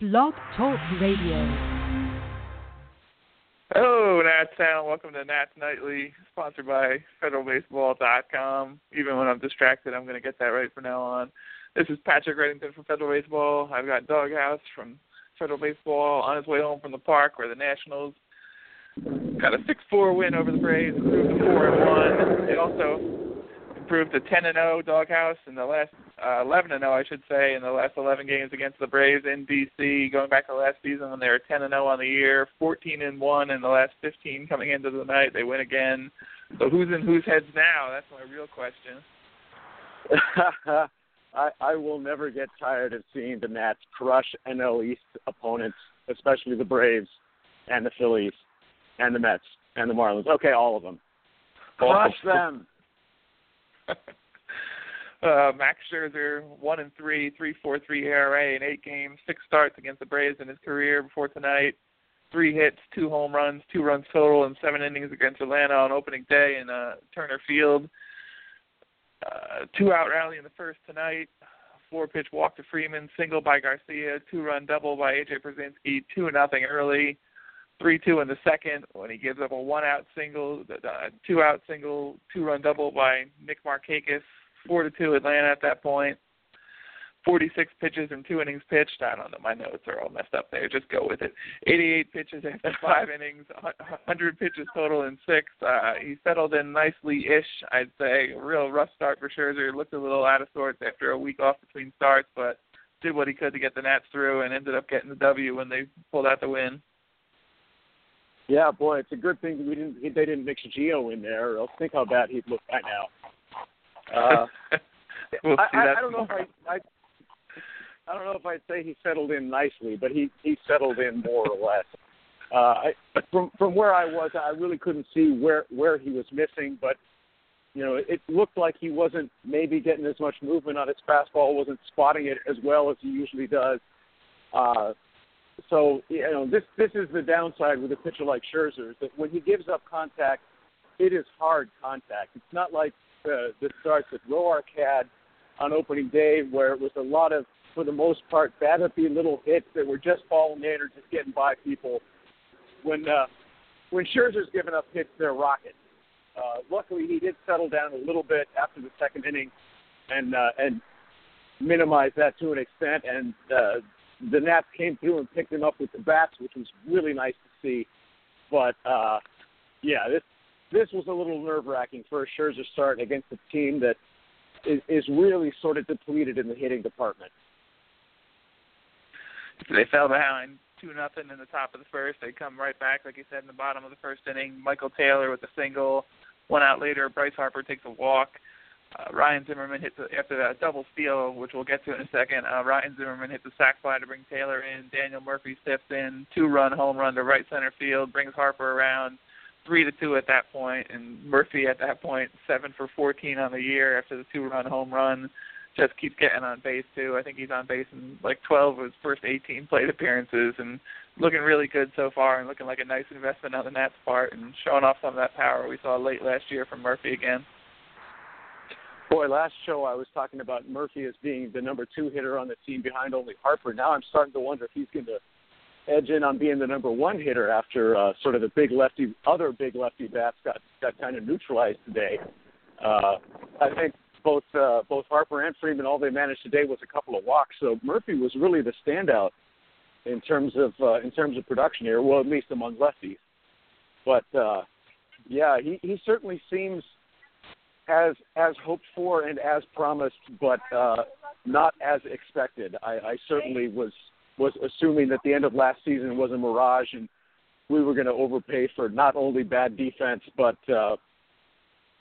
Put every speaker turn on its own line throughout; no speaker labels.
Blog Talk Radio.
Hello, Nats Town. Welcome to Nats Nightly, sponsored by FederalBaseball.com. Even when I'm distracted, I'm going to get that right from now on. This is Patrick Reddington from Federal Baseball. I've got Doghouse from Federal Baseball on his way home from the park where the Nationals got a 6-4 win over the Braves, improved to 4 and 1. They also improved to 10 and 0 Doghouse in the last uh, 11 and 0, I should say, in the last 11 games against the Braves in DC. Going back to last season when they were 10 and 0 on the year, 14 and 1 in the last 15 coming into the night. They win again. So who's in whose heads now? That's my real question.
I, I will never get tired of seeing the Nats crush NL East opponents, especially the Braves and the Phillies and the Mets and the Marlins. Okay, all of them. Crush them.
uh, Max Scherzer, one and three, three four three ERA in eight games, six starts against the Braves in his career before tonight. Three hits, two home runs, two runs total, and seven innings against Atlanta on opening day in uh, Turner Field. Uh, two out rally in the first tonight. Four pitch walk to Freeman, single by Garcia, two run double by AJ Pierzynski, two nothing early, three two in the second when he gives up a one out single, uh, two out single, two run double by Nick Markakis, four to two Atlanta at that point. 46 pitches and two innings pitched. I don't know. My notes are all messed up there. Just go with it. 88 pitches after five innings, 100 pitches total in six. Uh, he settled in nicely-ish, I'd say. Real rough start for Scherzer. Looked a little out of sorts after a week off between starts, but did what he could to get the Nats through and ended up getting the W when they pulled out the win.
Yeah, boy, it's a good thing we didn't they didn't mix Gio in there, or else think how bad he'd look right now. Uh,
we'll
I, I, I don't know if I, I I don't know if I'd say he settled in nicely, but he he settled in more or less. Uh, I, from from where I was, I really couldn't see where where he was missing, but you know, it looked like he wasn't maybe getting as much movement on his fastball, wasn't spotting it as well as he usually does. Uh, so you know, this this is the downside with a pitcher like Scherzer is that when he gives up contact, it is hard contact. It's not like uh, the starts that Roark had on opening day, where it was a lot of for the most part, battery little hits that were just falling in or just getting by people. When uh, when Scherzer's given up hits, they're rockets. Uh, luckily, he did settle down a little bit after the second inning, and uh, and minimize that to an extent. And uh, the Nats came through and picked him up with the bats, which was really nice to see. But uh, yeah, this this was a little nerve wracking for a Scherzer start against a team that is, is really sort of depleted in the hitting department.
They fell behind two nothing in the top of the first. They come right back, like you said, in the bottom of the first inning. Michael Taylor with a single. One out later, Bryce Harper takes a walk. Uh, Ryan Zimmerman hits a, after that double steal, which we'll get to in a second. Uh, Ryan Zimmerman hits a sac fly to bring Taylor in. Daniel Murphy steps in, two-run home run to right center field, brings Harper around, three to two at that point, and Murphy at that point seven for 14 on the year after the two-run home run just keeps getting on base too. I think he's on base in like 12 of his first 18 plate appearances, and looking really good so far, and looking like a nice investment on the Nats' part, and showing off some of that power we saw late last year from Murphy again.
Boy, last show I was talking about Murphy as being the number two hitter on the team behind only Harper. Now I'm starting to wonder if he's going to edge in on being the number one hitter after uh, sort of the big lefty, other big lefty bats got got kind of neutralized today. Uh, I think both uh, both Harper and Freeman, all they managed today was a couple of walks. So Murphy was really the standout in terms of uh, in terms of production here. Well, at least among lefties. But uh, yeah, he, he certainly seems as as hoped for and as promised, but uh, not as expected. I, I certainly was was assuming that the end of last season was a mirage and we were going to overpay for not only bad defense but uh,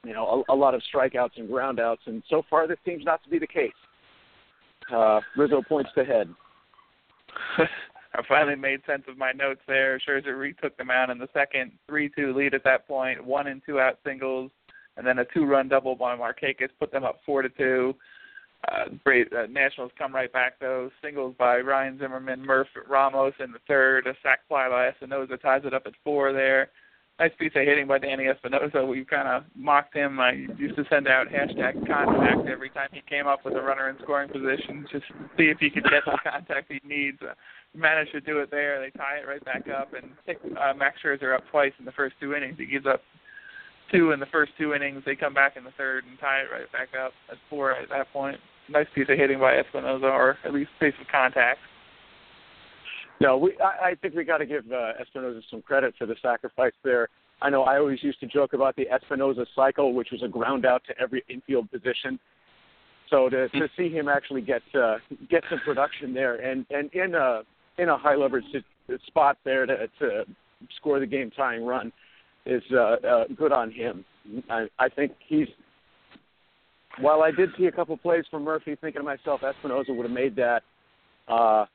you know, a, a lot of strikeouts and groundouts, and so far this seems not to be the case. Uh, Rizzo points to head.
I finally made sense of my notes there. Scherzer retook them out in the second, three-two lead at that point, one and two out singles, and then a two-run double by Markakis put them up four to two. Uh, great uh, Nationals come right back though. Singles by Ryan Zimmerman, Murph Ramos in the third, a sac fly by Espinosa ties it up at four there. nice piece of hitting by Danny Espinosa. We kind of mocked him. I used to send out hashtag contact every time he came up with a runner in scoring position, just to see if he could get the contact he needs. Uh, managed to do it there. They tie it right back up and uh, Max Scherzer up twice in the first two innings. He gives up two in the first two innings. They come back in the third and tie it right back up at four at that point. Nice piece of hitting by Espinosa, or at least piece of contact.
No, we. I, I think we got to give uh, Espinosa some credit for the sacrifice there. I know I always used to joke about the Espinosa cycle, which was a ground out to every infield position. So to to see him actually get uh, get some production there and and in a in a high leverage spot there to to score the game tying run is uh, uh, good on him. I, I think he's. While I did see a couple plays from Murphy, thinking to myself, Espinosa would have made that. Uh,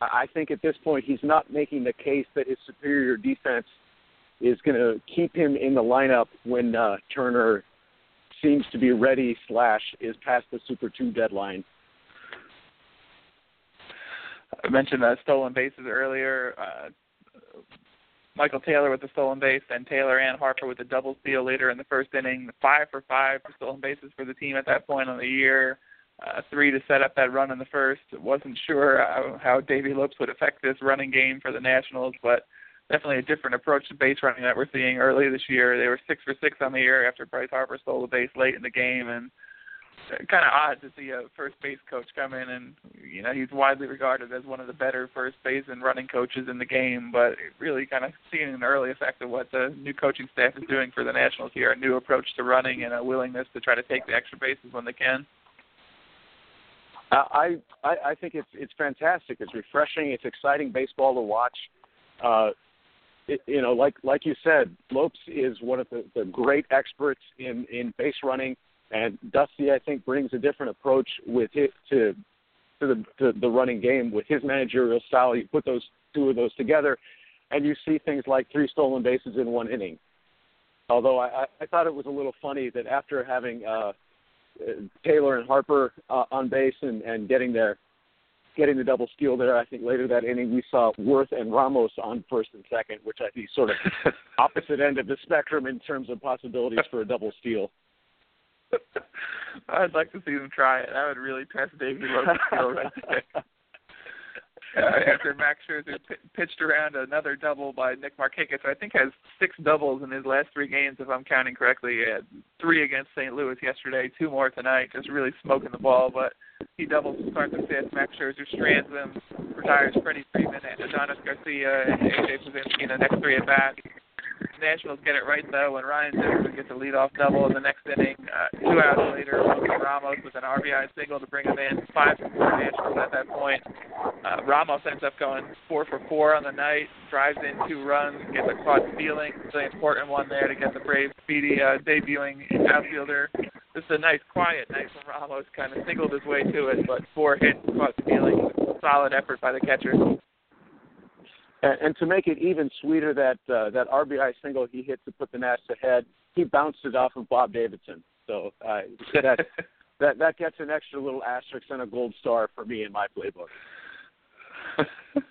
I think at this point he's not making the case that his superior defense is going to keep him in the lineup when uh, Turner seems to be ready slash is past the Super Two deadline.
I mentioned uh, stolen bases earlier. Uh, Michael Taylor with the stolen base, then Taylor and Harper with the double steal later in the first inning. Five for five for stolen bases for the team at that point on the year uh, three to set up that run in the first. Wasn't sure how, how Davey Lopes would affect this running game for the Nationals, but definitely a different approach to base running that we're seeing early this year. They were six for six on the year after Bryce Harper stole the base late in the game, and kind of odd to see a first base coach come in and you know he's widely regarded as one of the better first base and running coaches in the game but really kind of seeing an early effect of what the new coaching staff is doing for the nationals here a new approach to running and a willingness to try to take the extra bases when they can
I, I I think it's it's fantastic. It's refreshing. It's exciting baseball to watch. Uh, it, you know, like like you said, Lopes is one of the, the great experts in in base running, and Dusty I think brings a different approach with it to to the to the running game with his managerial style. You put those two of those together, and you see things like three stolen bases in one inning. Although I, I thought it was a little funny that after having uh, Taylor and Harper uh, on base and, and getting there, getting the double steal there. I think later that inning we saw Werth and Ramos on first and second, which I think sort of opposite end of the spectrum in terms of possibilities for a double steal.
I'd like to see them try it. That would really test Davey Lopes' skill right there uh, after Max Scherzer p- pitched around another double by Nick Markakis. Who I think has six doubles in his last three games, if I'm counting correctly. Had three against St. Louis yesterday, two more tonight. Just really smoking the ball, but he doubles to start the fifth. Max Scherzer strands them, retires Freddie Freeman and Adonis Garcia and AJ Pierzynski in the next three at bats. Nationals get it right though when Ryan Zimmerman gets a leadoff double in the next inning. Uh, two outs later, Wilson Ramos with an RBI single to bring him in. Five for four Nationals at that point. Uh, Ramos ends up going four for four on the night, drives in two runs, gets a caught stealing, the important one there to get the Braves speedy uh, debuting outfielder. Just a nice quiet night from Ramos, kind of singled his way to it, but four hits, caught stealing, solid effort by the catcher.
And, and to make it even sweeter, that uh, that RBI single he hit to put the Nats ahead, he bounced it off of Bob Davidson. So uh, that that that gets an extra little asterisk and a gold star for me in my playbook.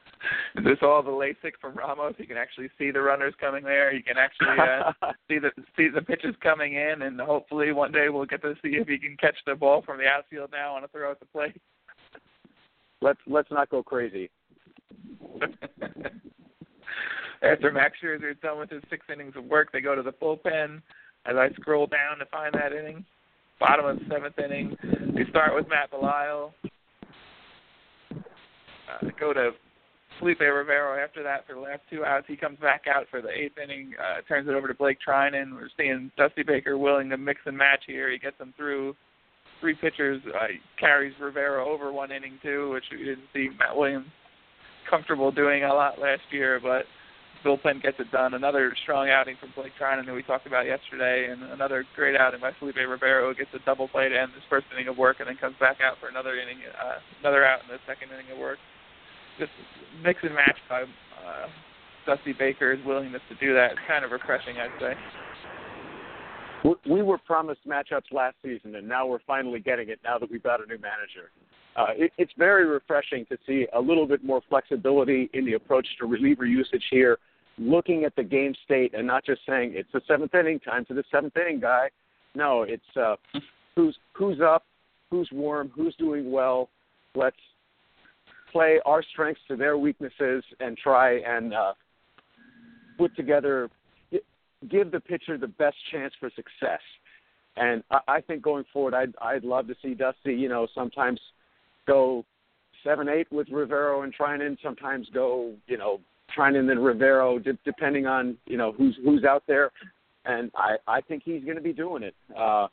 Is this all the LASIK from Ramos? You can actually see the runners coming there. You can actually uh, see the see the pitches coming in, and hopefully one day we'll get to see if he can catch the ball from the outfield now on a throw at the plate.
Let's let's not go crazy.
After Max Scherzer is done with his six innings of work, they go to the bullpen. As I scroll down to find that inning, bottom of the seventh inning, they start with Matt Belisle. Uh, go to Felipe Rivero after that for the last two outs. He comes back out for the eighth inning, uh, turns it over to Blake Treinen. We're seeing Dusty Baker willing to mix and match here. He gets them through three pitchers, uh, carries Rivero over one inning too, which we didn't see Matt Williams comfortable doing a lot last year, but bullpen gets it done. Another strong outing from Blake Treinen that we talked about yesterday, and another great outing by Felipe Rivero, who gets a double play to end his first inning of work, and then comes back out for another inning, uh, another out in the second inning of work. Just mix and match by uh, Dusty Baker's willingness to do that. It's kind of refreshing, I'd say.
We were promised matchups last season, and now we're finally getting it. Now that we've got a new manager uh, it, it's very refreshing to see a little bit more flexibility in the approach to reliever usage here. looking at the game state and not just saying it's the seventh inning, time to the seventh inning guy. No, it's uh, who's who's up, who's warm, who's doing well. Let's play our strengths to their weaknesses and try and uh, put together, give the pitcher the best chance for success. And I, I think going forward, I'd I'd love to see Dusty, you know, sometimes go seven eight with Rivero and Treinen, sometimes go, you know, Treinen and Rivero, de- depending on you know who's who's out there. And I I think he's going to be doing it. Uh,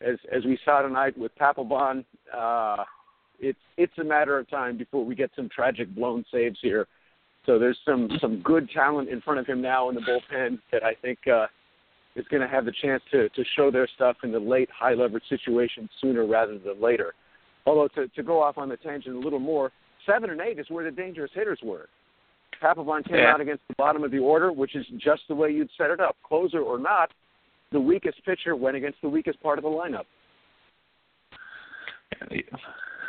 as as we saw tonight with Papelbon, uh, it's it's a matter of time before we get some tragic blown saves here. So there's some some good talent in front of him now in the bullpen that I think uh, is going to have the chance to to show their stuff in the late high leverage situations sooner rather than later. Although to to go off on the tangent a little more, seven and eight is where the dangerous hitters were. Papelbon came
yeah.
out against the bottom of the order, which is just the way you'd set it up, closer or not. The weakest pitcher went against the weakest part of the lineup.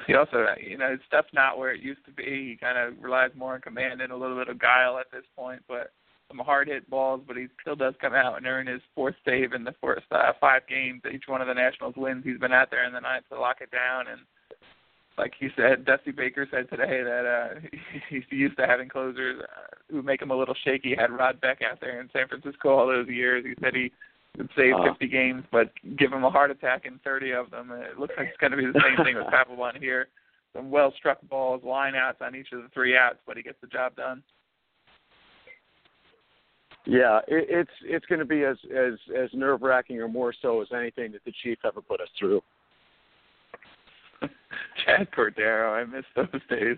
He also, you know, stuff's not where it used to be. He kind of relies more on command and a little bit of guile at this point, but some hard hit balls. But he still does come out and earn his fourth save in the first uh, five games. Each one of the Nationals wins. He's been out there in the ninth to lock it down. And like he said, Dusty Baker said today that uh, he's used to having closers uh, who make him a little shaky. Had Rod Beck out there in San Francisco all those years. He said he could save
Uh.
50 games, but give him a heart attack in 30 of them. And it looks like it's going to be the same thing with Papelbon here. Some well struck balls, line outs on each of the three outs, but he gets the job done.
Yeah, it, it's it's going to be as as as nerve wracking or more so as anything that the Chief ever put us through.
Chad Cordero, I miss those days.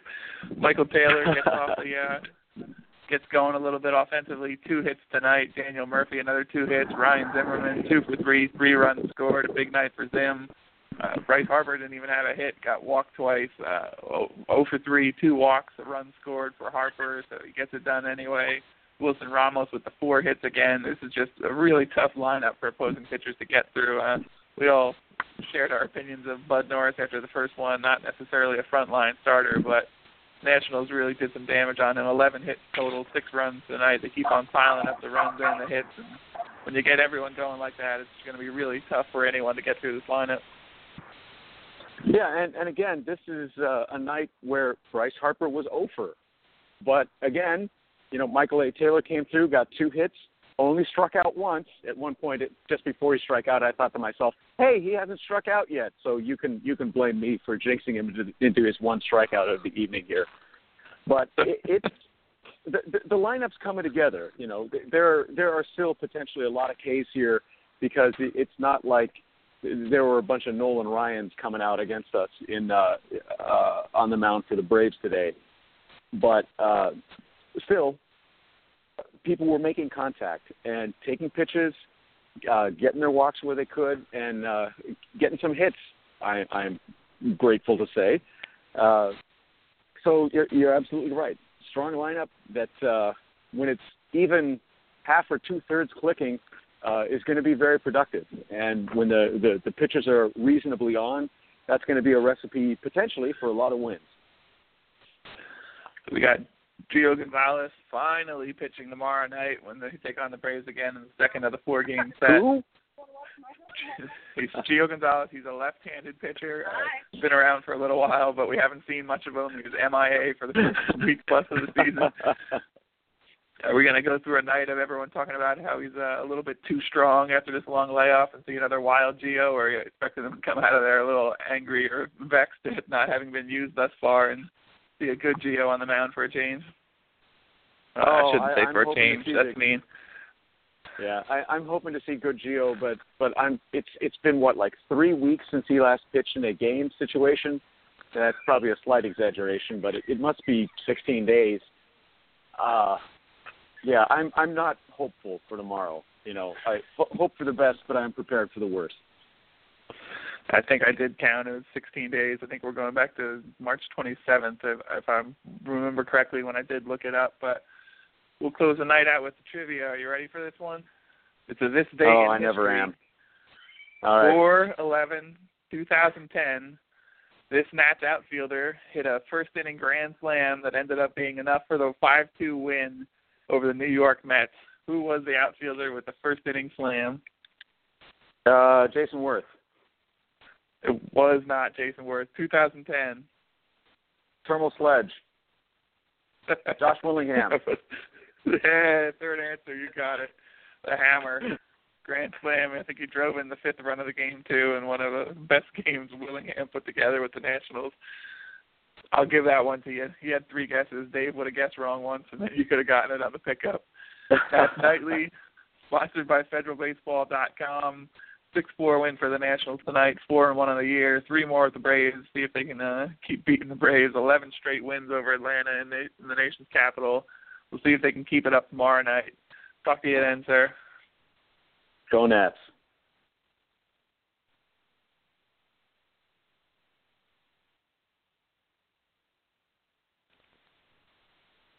Michael Taylor gets off the uh gets going a little bit offensively. Two hits tonight. Daniel Murphy another two hits. Ryan Zimmerman two for three, three runs scored. A big night for Zim. Uh, Bryce Harper didn't even have a hit. Got walked twice. Uh, 0 for three, two walks, a run scored for Harper, so he gets it done anyway. Wilson Ramos with the four hits again. This is just a really tough lineup for opposing pitchers to get through. Uh, we all shared our opinions of Bud Norris after the first one. Not necessarily a frontline starter, but Nationals really did some damage on him. 11 hits total, six runs tonight. They keep on piling up the runs and the hits. And when you get everyone going like that, it's going to be really tough for anyone to get through this lineup.
Yeah, and and again, this is uh, a night where Bryce Harper was over, but again, you know, Michael A. Taylor came through, got two hits, only struck out once. At one point, it, just before he struck out, I thought to myself, "Hey, he hasn't struck out yet." So you can you can blame me for jinxing him into, into his one strikeout of the evening here. But it, it's the, the the lineup's coming together. You know, there there are still potentially a lot of K's here because it's not like there were a bunch of Nolan Ryans coming out against us in uh, uh, on the mound for the Braves today. But uh, still, people were making contact and taking pitches, uh, getting their walks where they could, and uh, getting some hits. I, I'm grateful to say. Uh, so you're, you're absolutely right. Strong lineup that uh, when it's even half or two thirds clicking uh, is going to be very productive. And when the, the, the pitchers are reasonably on, that's going to be a recipe potentially for a lot of wins.
We got Gio Gonzalez finally pitching tomorrow night when they take on the Braves again in the second of the four game set.
Who?
He's Gio Gonzalez. He's a left-handed pitcher. Uh, been around for a little while, but we haven't seen much of him. He was MIA for the first week plus of the season. Are we going to go through a night of everyone talking about how he's uh, a little bit too strong after this long layoff and see another wild Gio, or are you expecting him to come out of there a little angry or vexed at not having been used thus far and see a good Gio on the mound for a change? Uh, I
Oh,
shouldn't
I-
say
I'm
for a change. That's
the-
mean.
Yeah, I, I'm hoping to see good Gio, but but I'm it's it's been what like three weeks since he last pitched in a game situation. That's probably a slight exaggeration, but it, it must be 16 days. Uh yeah, I'm I'm not hopeful for tomorrow. You know, I ho- hope for the best, but I'm prepared for the worst.
I think I did count. It was 16 days. I think we're going back to March 27th, if, if I remember correctly when I did look it up. But we'll close the night out with the trivia. Are you ready for this one? It's a this day
oh,
in
I never am. All right.
4 11 2010. This Nats outfielder hit a first inning grand slam that ended up being enough for the 5 2 win over the New York Mets. Who was the outfielder with the first inning slam?
Uh, Jayson Werth.
It was not Jayson Werth. 2010.
Terrmel Sledge. Josh Willingham.
yeah, third answer. You got it. The hammer. Grand slam. I think he drove in the fifth run of the game too, and one of the best games Willingham put together with the Nationals. I'll give that one to you. You had three guesses. Dave would have guessed wrong once, and then you could have gotten it on the pickup. That's nightly, sponsored by FederalBaseball.com. Six four win for the Nationals tonight. Four and one on the year. Three more with the Braves. See if they can uh, keep beating the Braves. Eleven straight wins over Atlanta in the, in the nation's capital. We'll see if they can keep it up tomorrow night. Talk to you then, sir.
Go Nats.